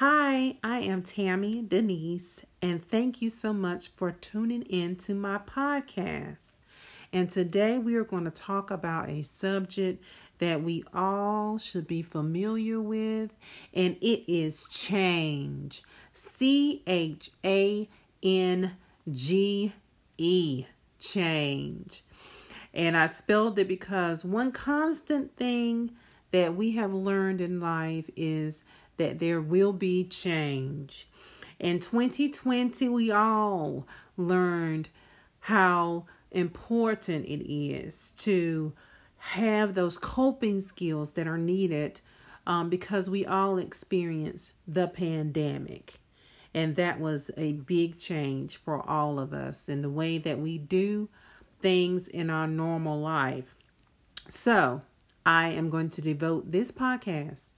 Hi, I am Tammy Denise, and thank you so much for tuning in to my podcast. And today we are going to talk about a subject that we all should be familiar with, and it is change. C H A N G E, change. And I spelled it because one constant thing that we have learned in life is that there will be change. In 2020, we all learned how important it is to have those coping skills that are needed um, because we all experienced the pandemic. And that was a big change for all of us in the way that we do things in our normal life. So, I am going to devote this podcast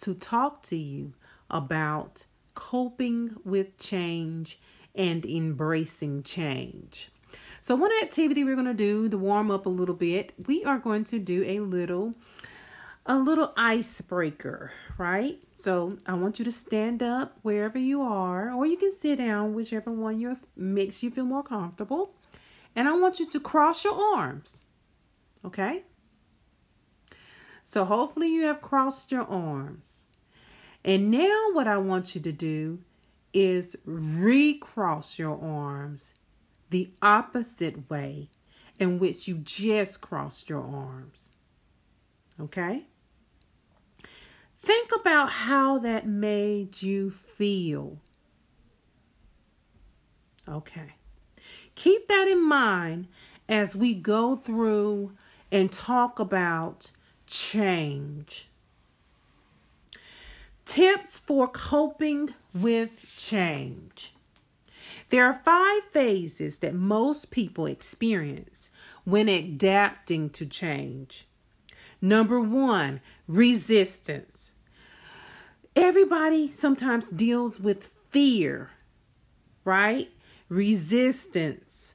to talk to you about coping with change and embracing change. So, one activity we're going to do to warm up a little bit, we are going to do a little a little icebreaker, right? So, I want you to stand up wherever you are or you can sit down whichever one you makes you feel more comfortable. And I want you to cross your arms. Okay? So hopefully you have crossed your arms. And now what I want you to do is recross your arms the opposite way in which you just crossed your arms. Okay? Think about how that made you feel. Okay. Keep that in mind as we go through and talk about change. Tips for coping with change. There are five phases that most people experience when adapting to change. Number one, resistance. Everybody sometimes deals with fear, right? resistance,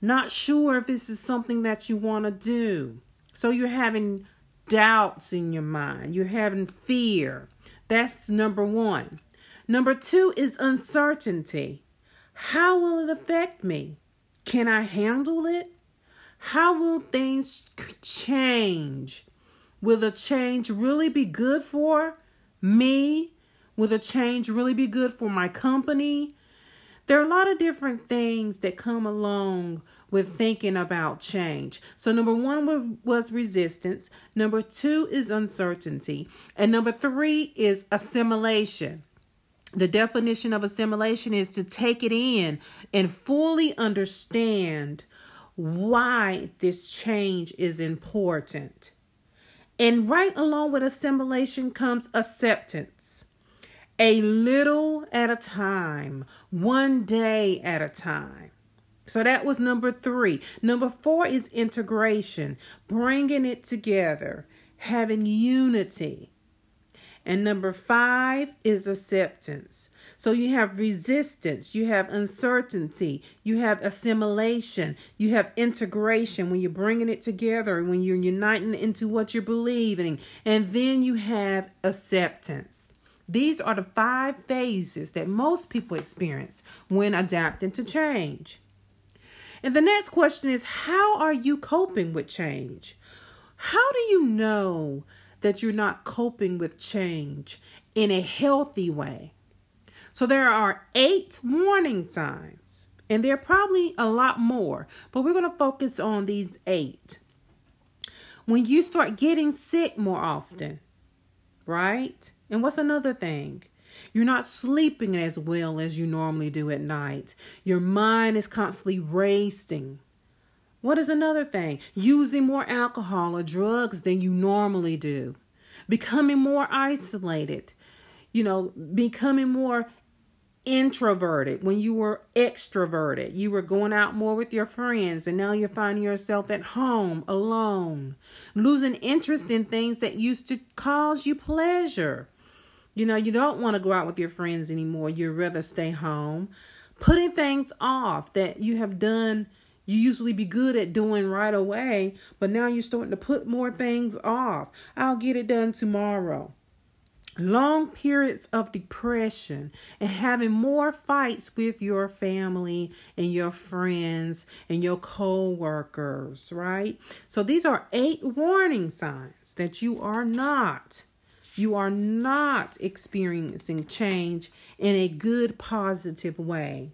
not sure if this is something that you want to do. So you're having doubts in your mind, you're having fear. That's number one. Number two is uncertainty. How will it affect me? Can I handle it? How will things change? Will the change really be good for me? Will the change really be good for my company? There are a lot of different things that come along with thinking about change. So, number one was resistance, number two is uncertainty, and number three is assimilation. The definition of assimilation is to take it in and fully understand why this change is important. And right along with assimilation comes acceptance a little at a time, one day at a time. So that was number three. Number four is integration, bringing it together, having unity. And number five is acceptance. So you have resistance, you have uncertainty, you have assimilation, you have integration when you're bringing it together, when you're uniting into what you're believing, and then you have acceptance. These are the five phases that most people experience when adapting to change. And the next question is How are you coping with change? How do you know that you're not coping with change in a healthy way? So there are eight warning signs, and there are probably a lot more, but we're going to focus on these eight. When you start getting sick more often, right? And what's another thing? You're not sleeping as well as you normally do at night. Your mind is constantly racing. What is another thing? Using more alcohol or drugs than you normally do. Becoming more isolated. You know, becoming more introverted when you were extroverted. You were going out more with your friends, and now you're finding yourself at home alone, losing interest in things that used to cause you pleasure. You know, you don't want to go out with your friends anymore. You'd rather stay home. Putting things off that you have done, you usually be good at doing right away, but now you're starting to put more things off. I'll get it done tomorrow. long periods of depression and having more fights with your family and your friends and your co-workers right so these are eight warning signs that you are not you are not experiencing change in a good positive way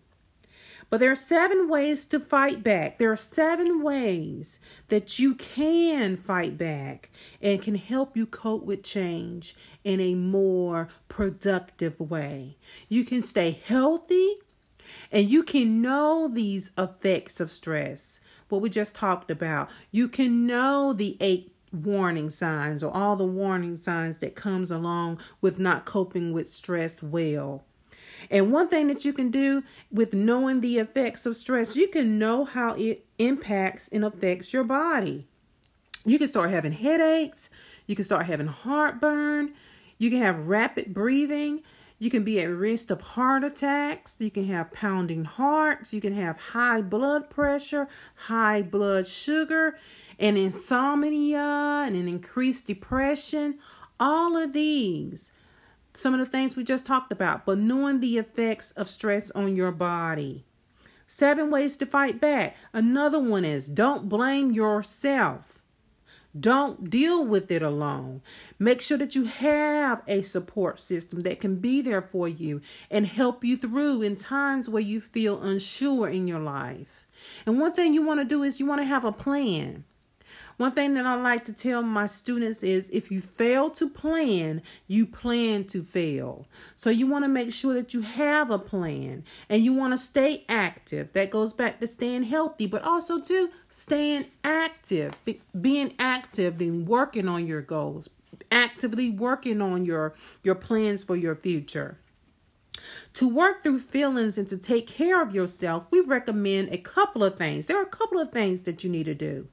but there are seven ways to fight back. There are seven ways that you can fight back and can help you cope with change in a more productive way. You can stay healthy and you can know these effects of stress. What we just talked about. You can know the eight warning signs or all the warning signs that comes along with not coping with stress well. And one thing that you can do with knowing the effects of stress, you can know how it impacts and affects your body. You can start having headaches, you can start having heartburn, you can have rapid breathing, you can be at risk of heart attacks, you can have pounding hearts, you can have high blood pressure, high blood sugar, and insomnia and an increased depression. All of these some of the things we just talked about, but knowing the effects of stress on your body. Seven ways to fight back. Another one is don't blame yourself. Don't deal with it alone. Make sure that you have a support system that can be there for you and help you through in times where you feel unsure in your life. And one thing you want to do is you want to have a plan. One thing that I like to tell my students is if you fail to plan, you plan to fail. So you want to make sure that you have a plan and you want to stay active. That goes back to staying healthy, but also to staying active, being active and working on your goals, actively working on your your plans for your future. To work through feelings and to take care of yourself, we recommend a couple of things. There are a couple of things that you need to do.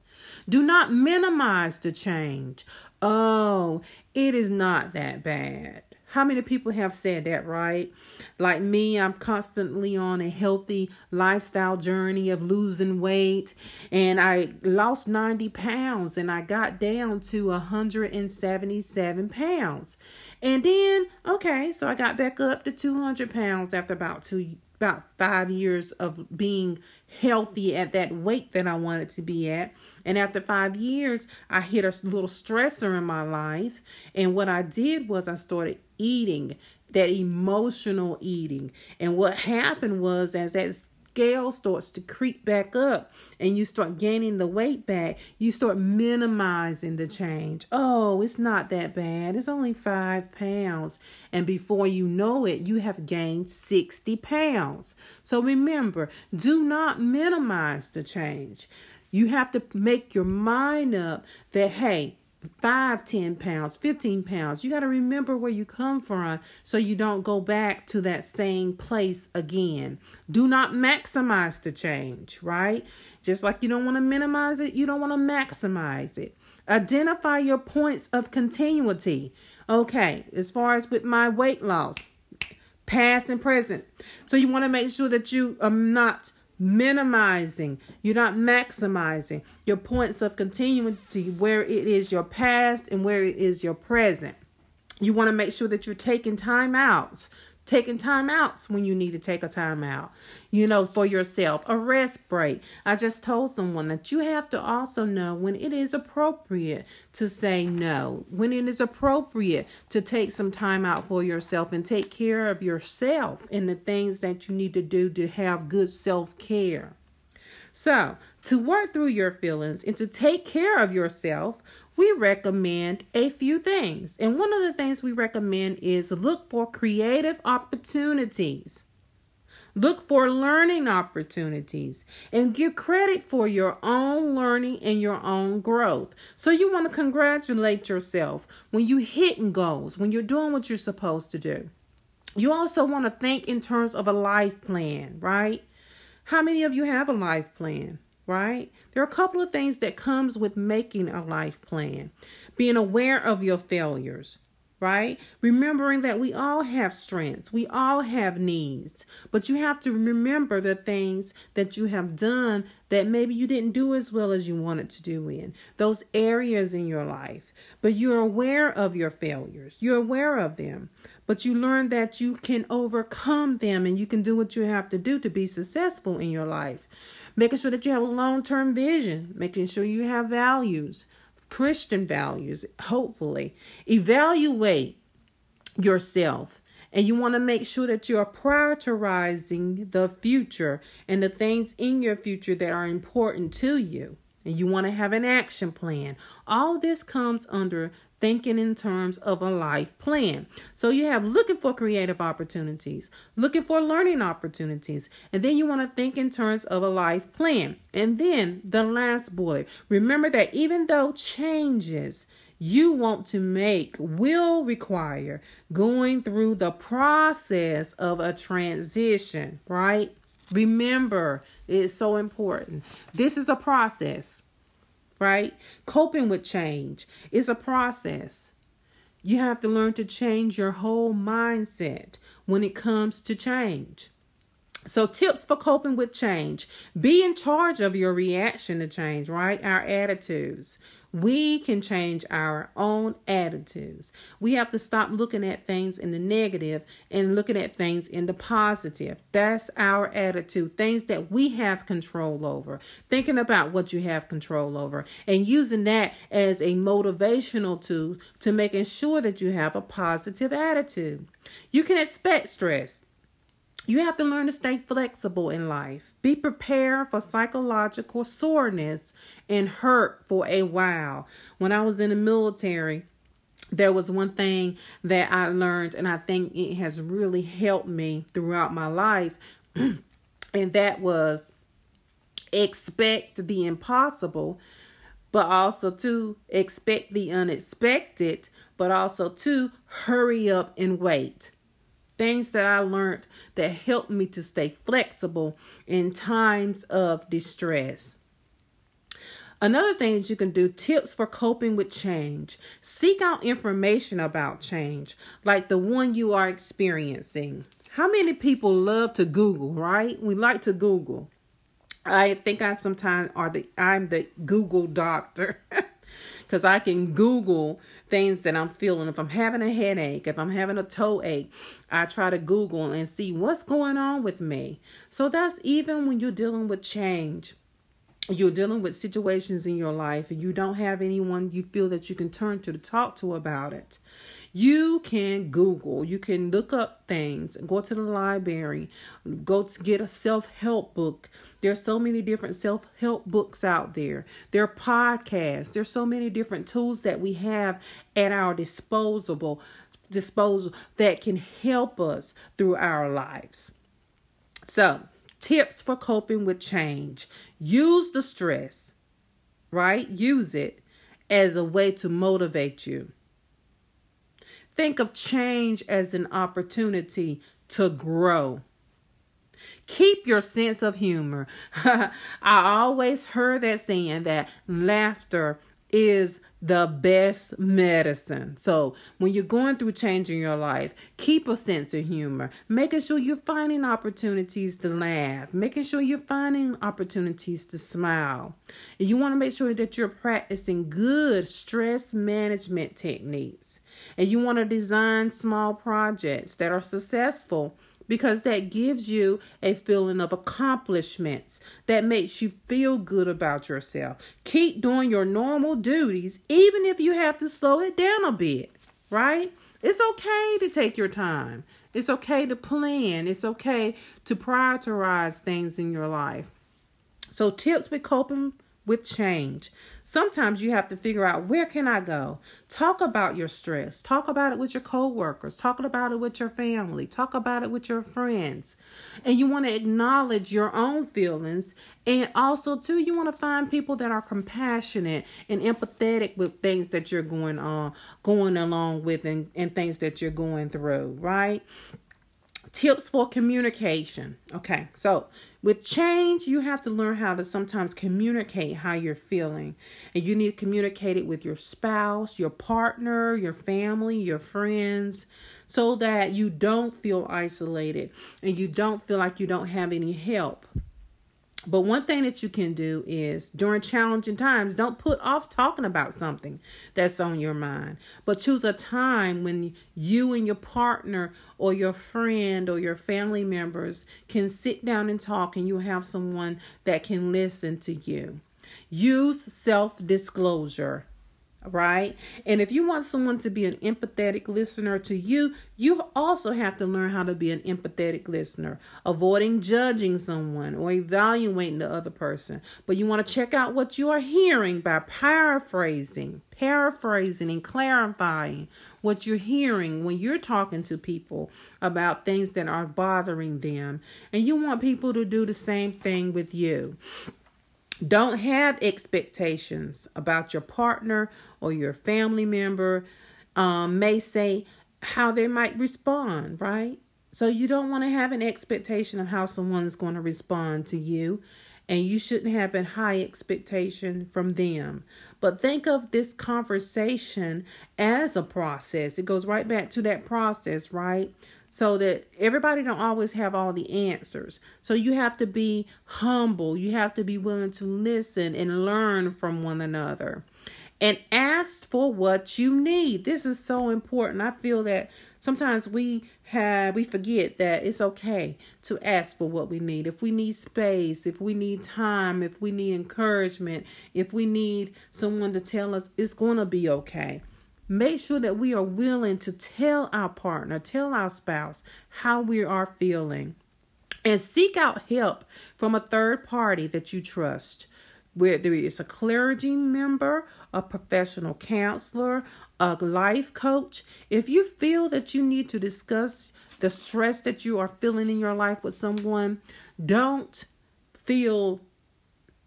Do not minimize the change. Oh, it is not that bad. How many people have said that, right? Like me, I'm constantly on a healthy lifestyle journey of losing weight. And I lost 90 pounds and I got down to 177 pounds. And then, okay, so I got back up to 200 pounds after about two, about five years of being healthy at that weight that I wanted to be at. And after five years, I hit a little stressor in my life. And what I did was I started eating that emotional eating. And what happened was, as that scale starts to creep back up and you start gaining the weight back, you start minimizing the change. Oh, it's not that bad. It's only five pounds. And before you know it, you have gained 60 pounds. So remember, do not minimize the change. You have to make your mind up that, hey, five, ten pounds, 15 pounds. You got to remember where you come from so you don't go back to that same place again. Do not maximize the change, right? Just like you don't want to minimize it, you don't want to maximize it. Identify your points of continuity. Okay, as far as with my weight loss, past and present. So you want to make sure that you are not minimizing, you're not maximizing your points of continuity where it is your past and where it is your present. You want to make sure that you're taking time out taking time outs when you need to take a time out, you know, for yourself, a rest break. I just told someone that you have to also know when it is appropriate to say no, when it is appropriate to take some time out for yourself and take care of yourself and the things that you need to do to have good self care. So, to work through your feelings and to take care of yourself, we recommend a few things. And one of the things we recommend is look for creative opportunities. Look for learning opportunities and give credit for your own learning and your own growth. So, you want to congratulate yourself when you hitting goals, when you're doing what you're supposed to do. You also want to think in terms of a life plan, right? How many of you have a life plan? Right? There are a couple of things that comes with making a life plan. Being aware of your failures. right? Remembering that we all have strengths, we all have needs, but you have to remember the things that you have done that maybe you didn't do as well as you wanted to do in those areas in your life. But you're aware of your failures, you're aware of them, but you learn that you can overcome them and you can do what you have to do to be successful in your life. Making sure that you have a long term vision, making sure you have values Christian values, hopefully. Evaluate yourself. And you want to make sure that you're prioritizing the future and the things in your future that are important to you. And you want to have an action plan. All this comes under thinking in terms of a life plan. So you have looking for creative opportunities, looking for learning opportunities, and then you want to think in terms of a life plan. And then the last bullet remember that even though changes you want to make will require going through the process of a transition, right? Remember, it's so important. This is a process right? Coping with change is a process. You have to learn to change your whole mindset when it comes to change. So, tips for coping with change be in charge of your reaction to change, right? Our attitudes. We can change our own attitudes. We have to stop looking at things in the negative and looking at things in the positive. That's our attitude, things that we have control over. Thinking about what you have control over and using that as a motivational tool to making sure that you have a positive attitude. You can expect stress. You have to learn to stay flexible in life. Be prepared for psychological soreness and hurt for a while. When I was in the military, there was one thing that I learned, and I think it has really helped me throughout my life, and that was expect the impossible, but also to expect the unexpected, but also to hurry up and wait things that I learned that helped me to stay flexible in times of distress. Another thing that you can do tips for coping with change. Seek out information about change, like the one you are experiencing. How many people love to Google, right? We like to Google. I think I sometimes are the I'm the Google doctor. Cuz I can Google things that I'm feeling. If I'm having a headache, if I'm having a toe ache, I try to Google and see what's going on with me. So that's even when you're dealing with change. You're dealing with situations in your life and you don't have anyone you feel that you can turn to to talk to about it. You can Google, you can look up things, go to the library, go to get a self help book. There's so many different self help books out there. There are podcasts. There's so many different tools that we have at our disposable disposal that can help us through our lives. So, tips for coping with change. Use the stress, right? Use it as a way to motivate you. Think of change as an opportunity to grow. Keep your sense of humor. I always heard that saying that laughter is the best medicine. So, when you're going through changing your life, keep a sense of humor, making sure you're finding opportunities to laugh, making sure you're finding opportunities to smile. And you want to make sure that you're practicing good stress management techniques. And you want to design small projects that are successful because that gives you a feeling of accomplishments that makes you feel good about yourself. Keep doing your normal duties, even if you have to slow it down a bit, right? It's okay to take your time. It's okay to plan. It's okay to prioritize things in your life. So, tips with coping with change. Sometimes you have to figure out where can I go? Talk about your stress. Talk about it with your coworkers. Talk about it with your family. Talk about it with your friends. And you want to acknowledge your own feelings and also too you want to find people that are compassionate and empathetic with things that you're going on going along with and, and things that you're going through, right? Tips for communication. Okay, so with change, you have to learn how to sometimes communicate how you're feeling. And you need to communicate it with your spouse, your partner, your family, your friends, so that you don't feel isolated and you don't feel like you don't have any help. But one thing that you can do is during challenging times, don't put off talking about something that's on your mind, but choose a time when you and your partner or your friend or your family members can sit down and talk and you have someone that can listen to you. Use self disclosure right? And if you want someone to be an empathetic listener to you, you also have to learn how to be an empathetic listener, avoiding judging someone or evaluating the other person. But you want to check out what you are hearing by paraphrasing, paraphrasing and clarifying what you're hearing when you're talking to people about things that are bothering them. And you want people to do the same thing with you. Don't have expectations about your partner or your family member um, may say how they might respond, right? So you don't want to have an expectation of how someone is going to respond to you, and you shouldn't have a high expectation from them. But think of this conversation as a process. It goes right back to that process, right? So that everybody don't always have all the answers. So you have to be humble. You have to be willing to listen and learn from one another. And ask for what you need. This is so important. I feel that sometimes we have we forget that it's okay to ask for what we need. If we need space if we need time if we need encouragement if we need someone to tell us it's going to be okay Make sure that we are willing to tell our partner, tell our spouse how we are feeling, and seek out help from a third party that you trust, whether it's a clergy member, a professional counselor, a life coach. If you feel that you need to discuss the stress that you are feeling in your life with someone, don't feel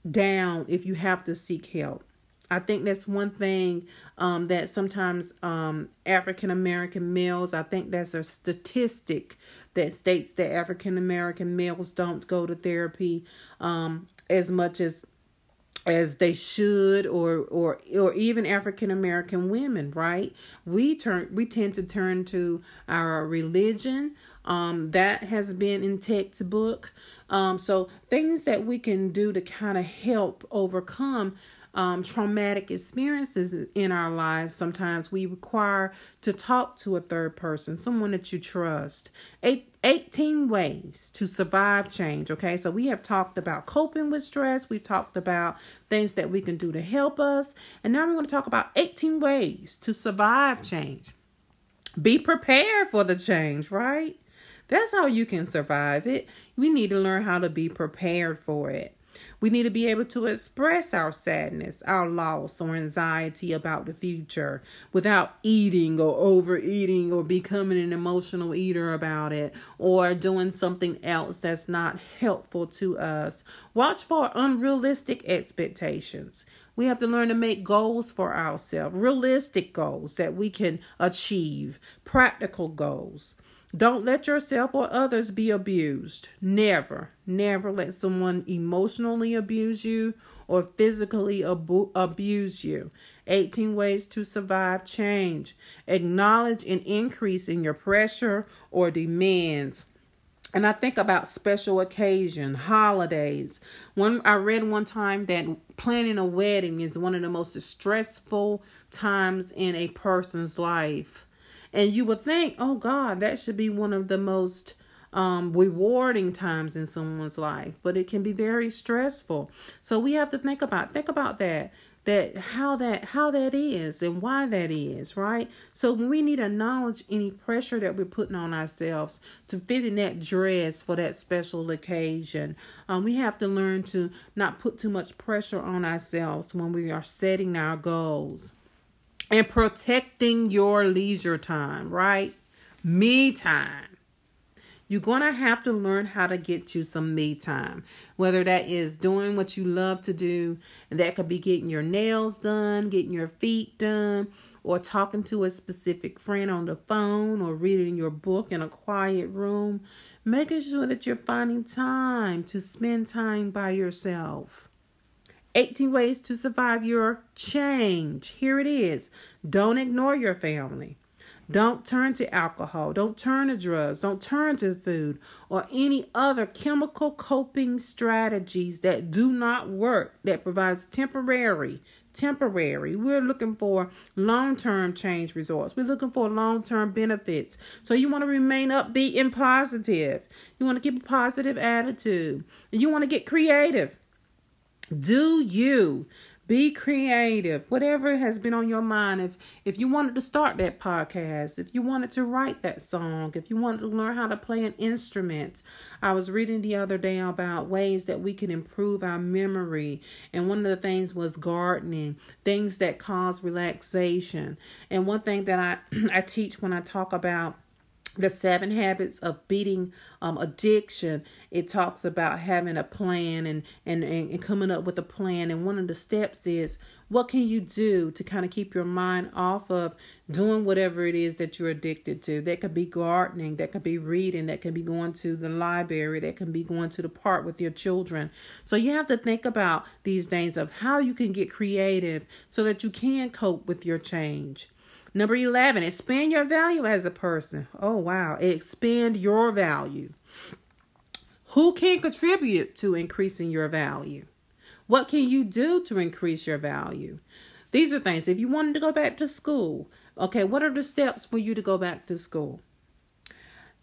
down if you have to seek help. I think that's one thing um, that sometimes um, African American males, I think that's a statistic that states that African American males don't go to therapy um, as much as as they should or or or even African American women, right? We turn we tend to turn to our religion um that has been in textbook um so things that we can do to kind of help overcome um, traumatic experiences in our lives, sometimes we require to talk to a third person, someone that you trust. Eight, 18 ways to survive change. Okay, so we have talked about coping with stress, we've talked about things that we can do to help us, and now we're going to talk about 18 ways to survive change. Be prepared for the change, right? That's how you can survive it. We need to learn how to be prepared for it. We need to be able to express our sadness, our loss, or anxiety about the future without eating or overeating or becoming an emotional eater about it or doing something else that's not helpful to us. Watch for unrealistic expectations. We have to learn to make goals for ourselves, realistic goals that we can achieve, practical goals. Don't let yourself or others be abused. Never, never let someone emotionally abuse you or physically abu- abuse you. 18 ways to survive change. Acknowledge an increase in your pressure or demands. And I think about special occasion, holidays. One I read one time that planning a wedding is one of the most stressful times in a person's life. And you would think, oh God, that should be one of the most um, rewarding times in someone's life, but it can be very stressful. So we have to think about think about that that how that how that is and why that is right so we need to acknowledge any pressure that we're putting on ourselves to fit in that dress for that special occasion um, we have to learn to not put too much pressure on ourselves when we are setting our goals and protecting your leisure time, right? Me time. you're going to have to learn how to get you some me time. Whether that is doing what you love to do, and that could be getting your nails done, getting your feet done, or talking to a specific friend on the phone, or reading your book in a quiet room. Making sure that you're finding time to spend time by yourself. 18 ways to survive your change. Here it is. Don't ignore your family. Don't turn to alcohol. Don't turn to drugs. Don't turn to food or any other chemical coping strategies that do not work, that provides temporary, temporary. We're looking for long term change results. We're looking for long term benefits. So you want to remain upbeat and positive. You want to keep a positive attitude. You want to get creative. Do you be creative. Whatever has been on your mind. If if you wanted to start that podcast, if you wanted to write that song, if you wanted to learn how to play an instrument. I was reading the other day about ways that we can improve our memory. And one of the things was gardening, things that cause relaxation. And one thing that I I teach when I talk about the seven habits of beating um, addiction. It talks about having a plan and, and and coming up with a plan. And one of the steps is what can you do to kind of keep your mind off of doing whatever it is that you're addicted to? That could be gardening that could be reading that could be going to the library that can be going to the park with your children. So you have to think about these things of how you can get creative so that you can cope with your change Number 11, expand your value as a person. Oh, wow. Expand your value. Who can contribute to increasing your value? What can you do to increase your value? These are things. If you wanted to go back to school, okay, what are the steps for you to go back to school?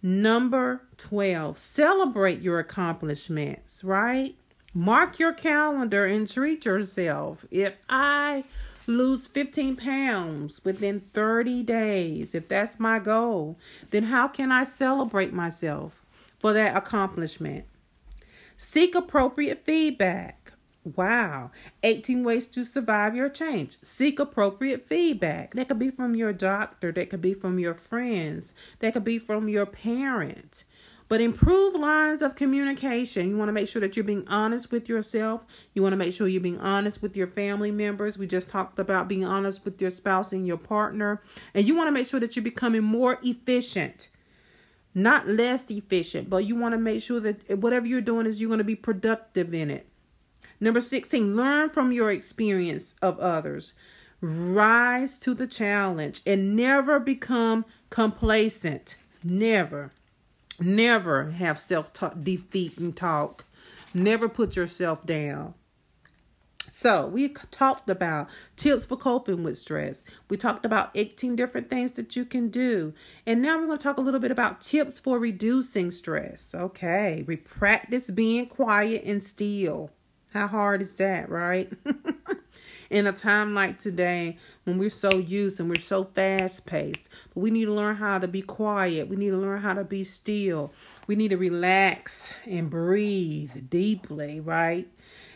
Number 12, celebrate your accomplishments, right? Mark your calendar and treat yourself. If I lose 15 pounds within 30 days, if that's my goal, then how can I celebrate myself for that accomplishment? Seek appropriate feedback. Wow. 18 ways to survive your change. Seek appropriate feedback. That could be from your doctor, that could be from your friends, that could be from your parent. But improve lines of communication. You want to make sure that you're being honest with yourself. You want to make sure you're being honest with your family members. We just talked about being honest with your spouse and your partner. And you want to make sure that you're becoming more efficient, not less efficient, but you want to make sure that whatever you're doing is you're going to be productive in it. Number 16, learn from your experience of others. Rise to the challenge and never become complacent. Never. Never have self talk, defeating talk. Never put yourself down. So, we talked about tips for coping with stress. We talked about 18 different things that you can do. And now we're going to talk a little bit about tips for reducing stress. Okay, we practice being quiet and still. How hard is that, right? in a time like today when we're so used and we're so fast paced. But we need to learn how to be quiet. We need to learn how to be still. We need to relax and breathe deeply, right?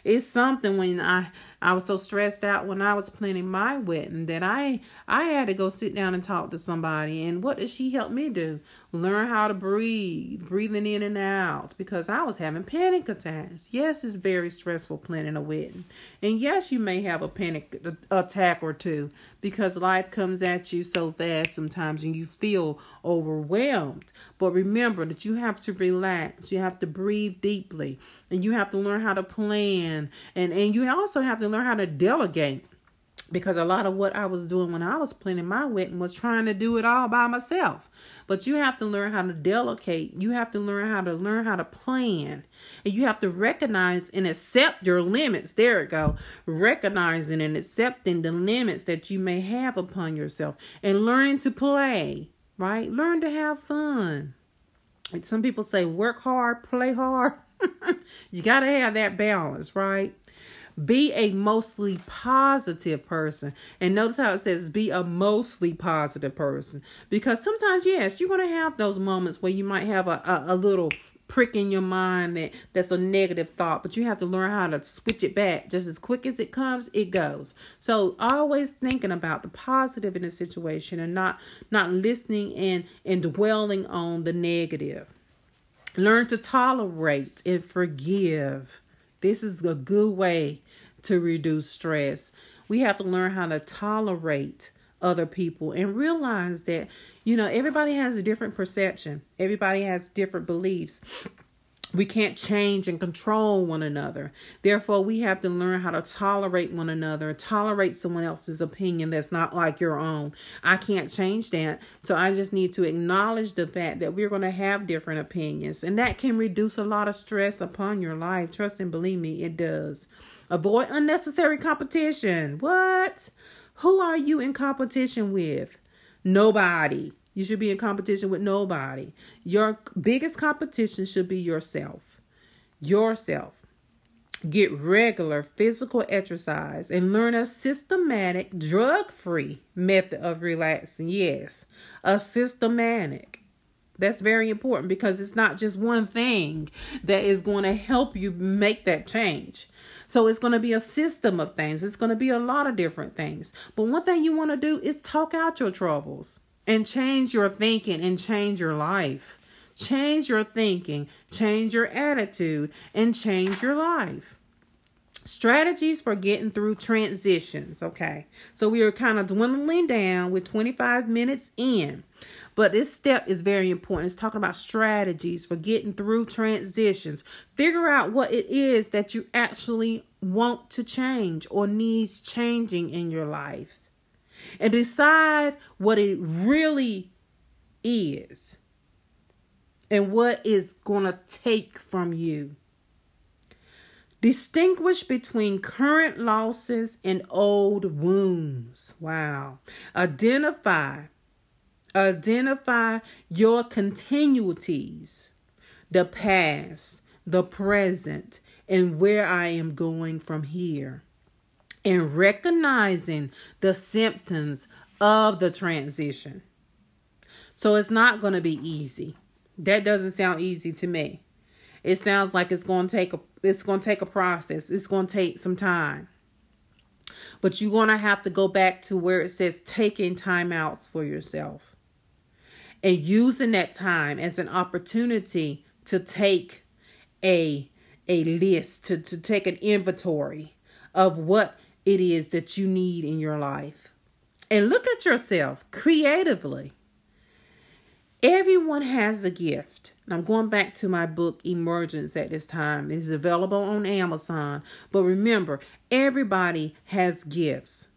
It's something when I I was so stressed out when I was planning my wedding that I I had to go sit down and talk to somebody. And what did she help me do? Learn how to breathe, breathing in and out, because I was having panic attacks. Yes, it's very stressful planning a wedding, and yes, you may have a panic attack or two because life comes at you so fast sometimes, and you feel overwhelmed. But remember that you have to relax. You have to breathe deeply, and you have to learn how to plan, and and you also have to learn how to delegate because a lot of what I was doing when I was planning my wedding was trying to do it all by myself. But you have to learn how to delegate. You have to learn how to learn how to plan. And you have to recognize and accept your limits. There it go. Recognizing and accepting the limits that you may have upon yourself and learning to play, right? Learn to have fun. And some people say work hard, play hard. you got to have that balance, right? Be a mostly positive person. And notice how it says be a mostly positive person. Because sometimes, yes, you're going to have those moments where you might have a, a, a little prick in your mind that that's a negative thought but you have to learn how to switch it back just as quick as it comes it goes so always thinking about the positive in a situation and not not listening and and dwelling on the negative Learn to tolerate and forgive. This is a good way to reduce stress. We have to learn how to tolerate other people and realize that, you know, everybody has a different perception, everybody has different beliefs. We can't change and control one another. Therefore, we have to learn how to tolerate one another, tolerate someone else's opinion that's not like your own. I can't change that. So I just need to acknowledge the fact that we're going to have different opinions. And that can reduce a lot of stress upon your life. Trust and believe me, it does. Avoid unnecessary competition. What? Who are you in competition with? Nobody. You should be in competition with nobody. Your biggest competition should be yourself. Yourself. Get regular physical exercise and learn a systematic, drug free method of relaxing. Yes, a systematic. That's very important because it's not just one thing that is going to help you make that change. So it's going to be a system of things. It's going to be a lot of different things. But one thing you want to do is talk out your troubles and change your thinking and change your life. Change your thinking, change your attitude, and change your life. Strategies for getting through transitions. Okay, so we are kind of dwindling down with 25 minutes in, but this step is very important. It's talking about strategies for getting through transitions. Figure out what it is that you actually want to change or needs changing in your life and decide what it really is and what is going to take from you. Distinguish between current losses and old wounds. Wow. Identify identify your continuities, the past, the present, and where I am going from here and recognizing the symptoms of the transition. So it's not going to be easy. That doesn't sound easy to me. It sounds like it's going to take a it's going to take a process. It's going to take some time. But you're going to have to go back to where it says taking time outs for yourself and using that time as an opportunity to take a a list to, to take an inventory of what it is that you need in your life. And look at yourself creatively. Everyone has a gift. I'm going back to my book Emergence at this time. It is available on Amazon. But remember, everybody has gifts.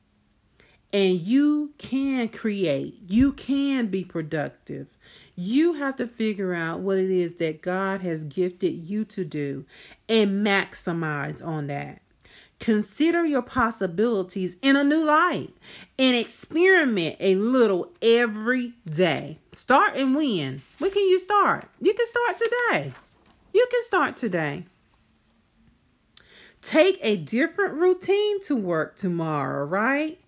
And you can create, you can be productive. You have to figure out what it is that God has gifted you to do and maximize on that. Consider your possibilities in a new light and experiment a little every day. Start and when. When can you start? You can start today. You can start today. Take a different routine to work tomorrow, right?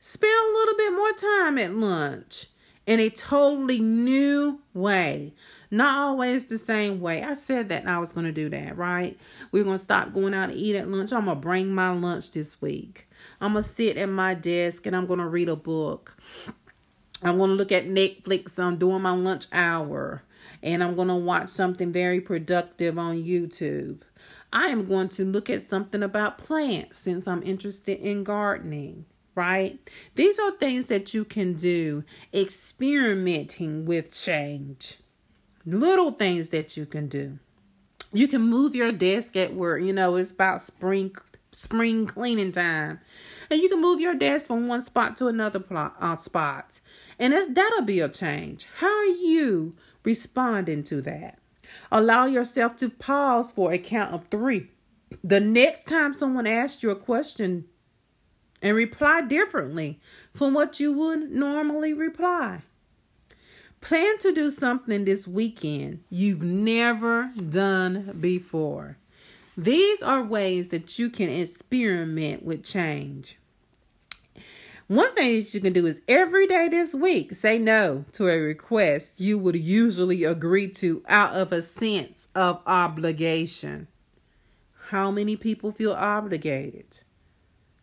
Spend a little bit more time at lunch in a totally new way. Not always the same way. I said that I was going to do that, right? We're going to stop going out to eat at lunch. I'm going to bring my lunch this week. I'm going to sit at my desk and I'm going to read a book. I'm going to look at Netflix. I'm doing my lunch hour. And I'm going to watch something very productive on YouTube. I am going to look at something about plants since I'm interested in gardening right? These are things that you can do experimenting with change little things that you can do. You can move your desk at work. You know, it's about spring spring cleaning time. And you can move your desk from one spot to another plot, uh, spot. And that's, that'll be a change. How are you responding to that? Allow yourself to pause for a count of three. The next time someone asks you a question and reply differently from what you would normally reply. Plan to do something this weekend you've never done before. These are ways that you can experiment with change. One thing that you can do is every day this week say no to a request you would usually agree to out of a sense of obligation. How many people feel obligated?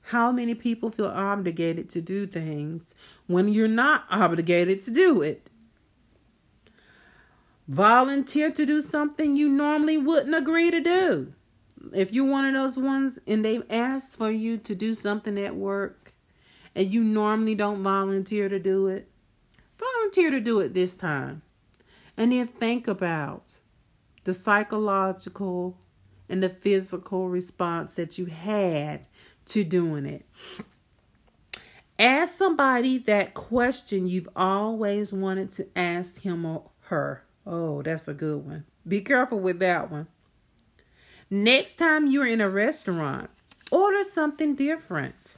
How many people feel obligated to do things when you're not obligated to do it? Volunteer to do something you normally wouldn't agree to do. If you're one of those ones and they ask for you to do something at work and you normally don't volunteer to do it, volunteer to do it this time. And then think about the psychological and the physical response that you had to doing it. Ask somebody that question you've always wanted to ask him or her. Oh, that's a good one. Be careful with that one. Next time you're in a restaurant, order something different.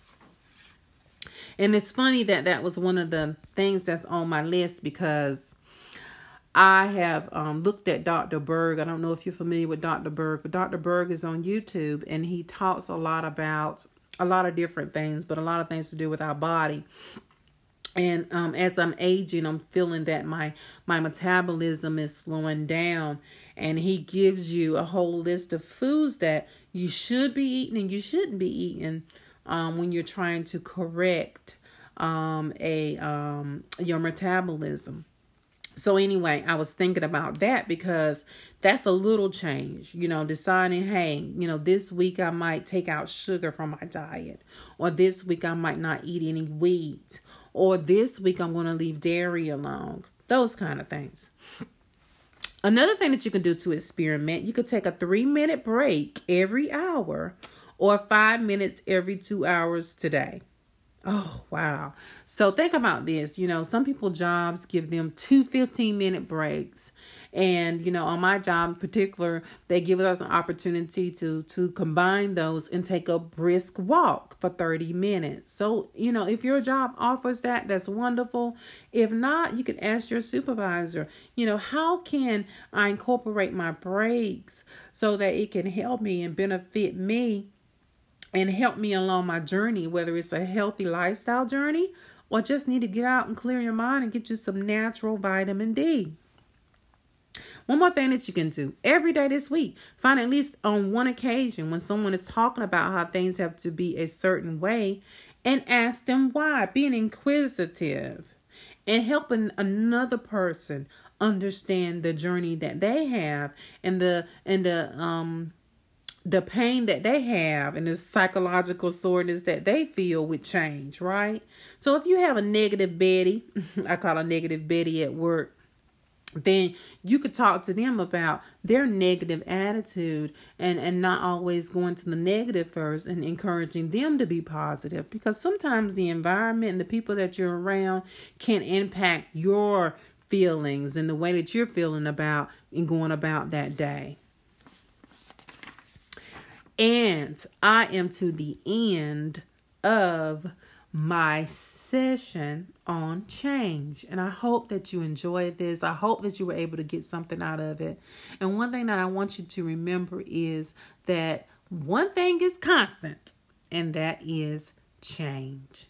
And it's funny that that was one of the things that's on my list because I have um, looked at Dr. Berg. I don't know if you're familiar with Dr. Berg, but Dr. Berg is on YouTube and he talks a lot about a lot of different things, but a lot of things to do with our body. And um, as I'm aging, I'm feeling that my my metabolism is slowing down, and he gives you a whole list of foods that you should be eating and you shouldn't be eating um, when you're trying to correct um, a um, your metabolism. So anyway, I was thinking about that because that's a little change, you know, deciding, hey, you know, this week I might take out sugar from my diet, or this week I might not eat any wheat, or this week I'm going to leave dairy alone. Those kind of things. Another thing that you can do to experiment, you could take a three minute break every hour or five minutes every two hours today. Oh, wow. So think about this. You know, some people jobs give them two 15 minute breaks. And, you know, on my job in particular, they give us an opportunity to to combine those and take a brisk walk for 30 minutes. So, you know, if your job offers that, that's wonderful. If not, you can ask your supervisor, you know, how can I incorporate my breaks so that it can help me and benefit me and help me along my journey, whether it's a healthy lifestyle journey or just need to get out and clear your mind and get you some natural vitamin D. One more thing that you can do every day this week, find at least on one occasion when someone is talking about how things have to be a certain way and ask them why, being inquisitive and helping another person understand the journey that they have and the and the um the pain that they have and the psychological soreness that they feel with change, right? So if you have a negative Betty, I call a negative Betty at work, then you could talk to them about their negative attitude and and not always going to the negative first and encouraging them to be positive. Because sometimes the environment and the people that you're around can impact your feelings and the way that you're feeling about and going about that day. And I am to the end of my session on change. And I hope that you enjoyed this. I hope that you were able to get something out of it. And one thing that I want you to remember is that one thing is constant, and that is change.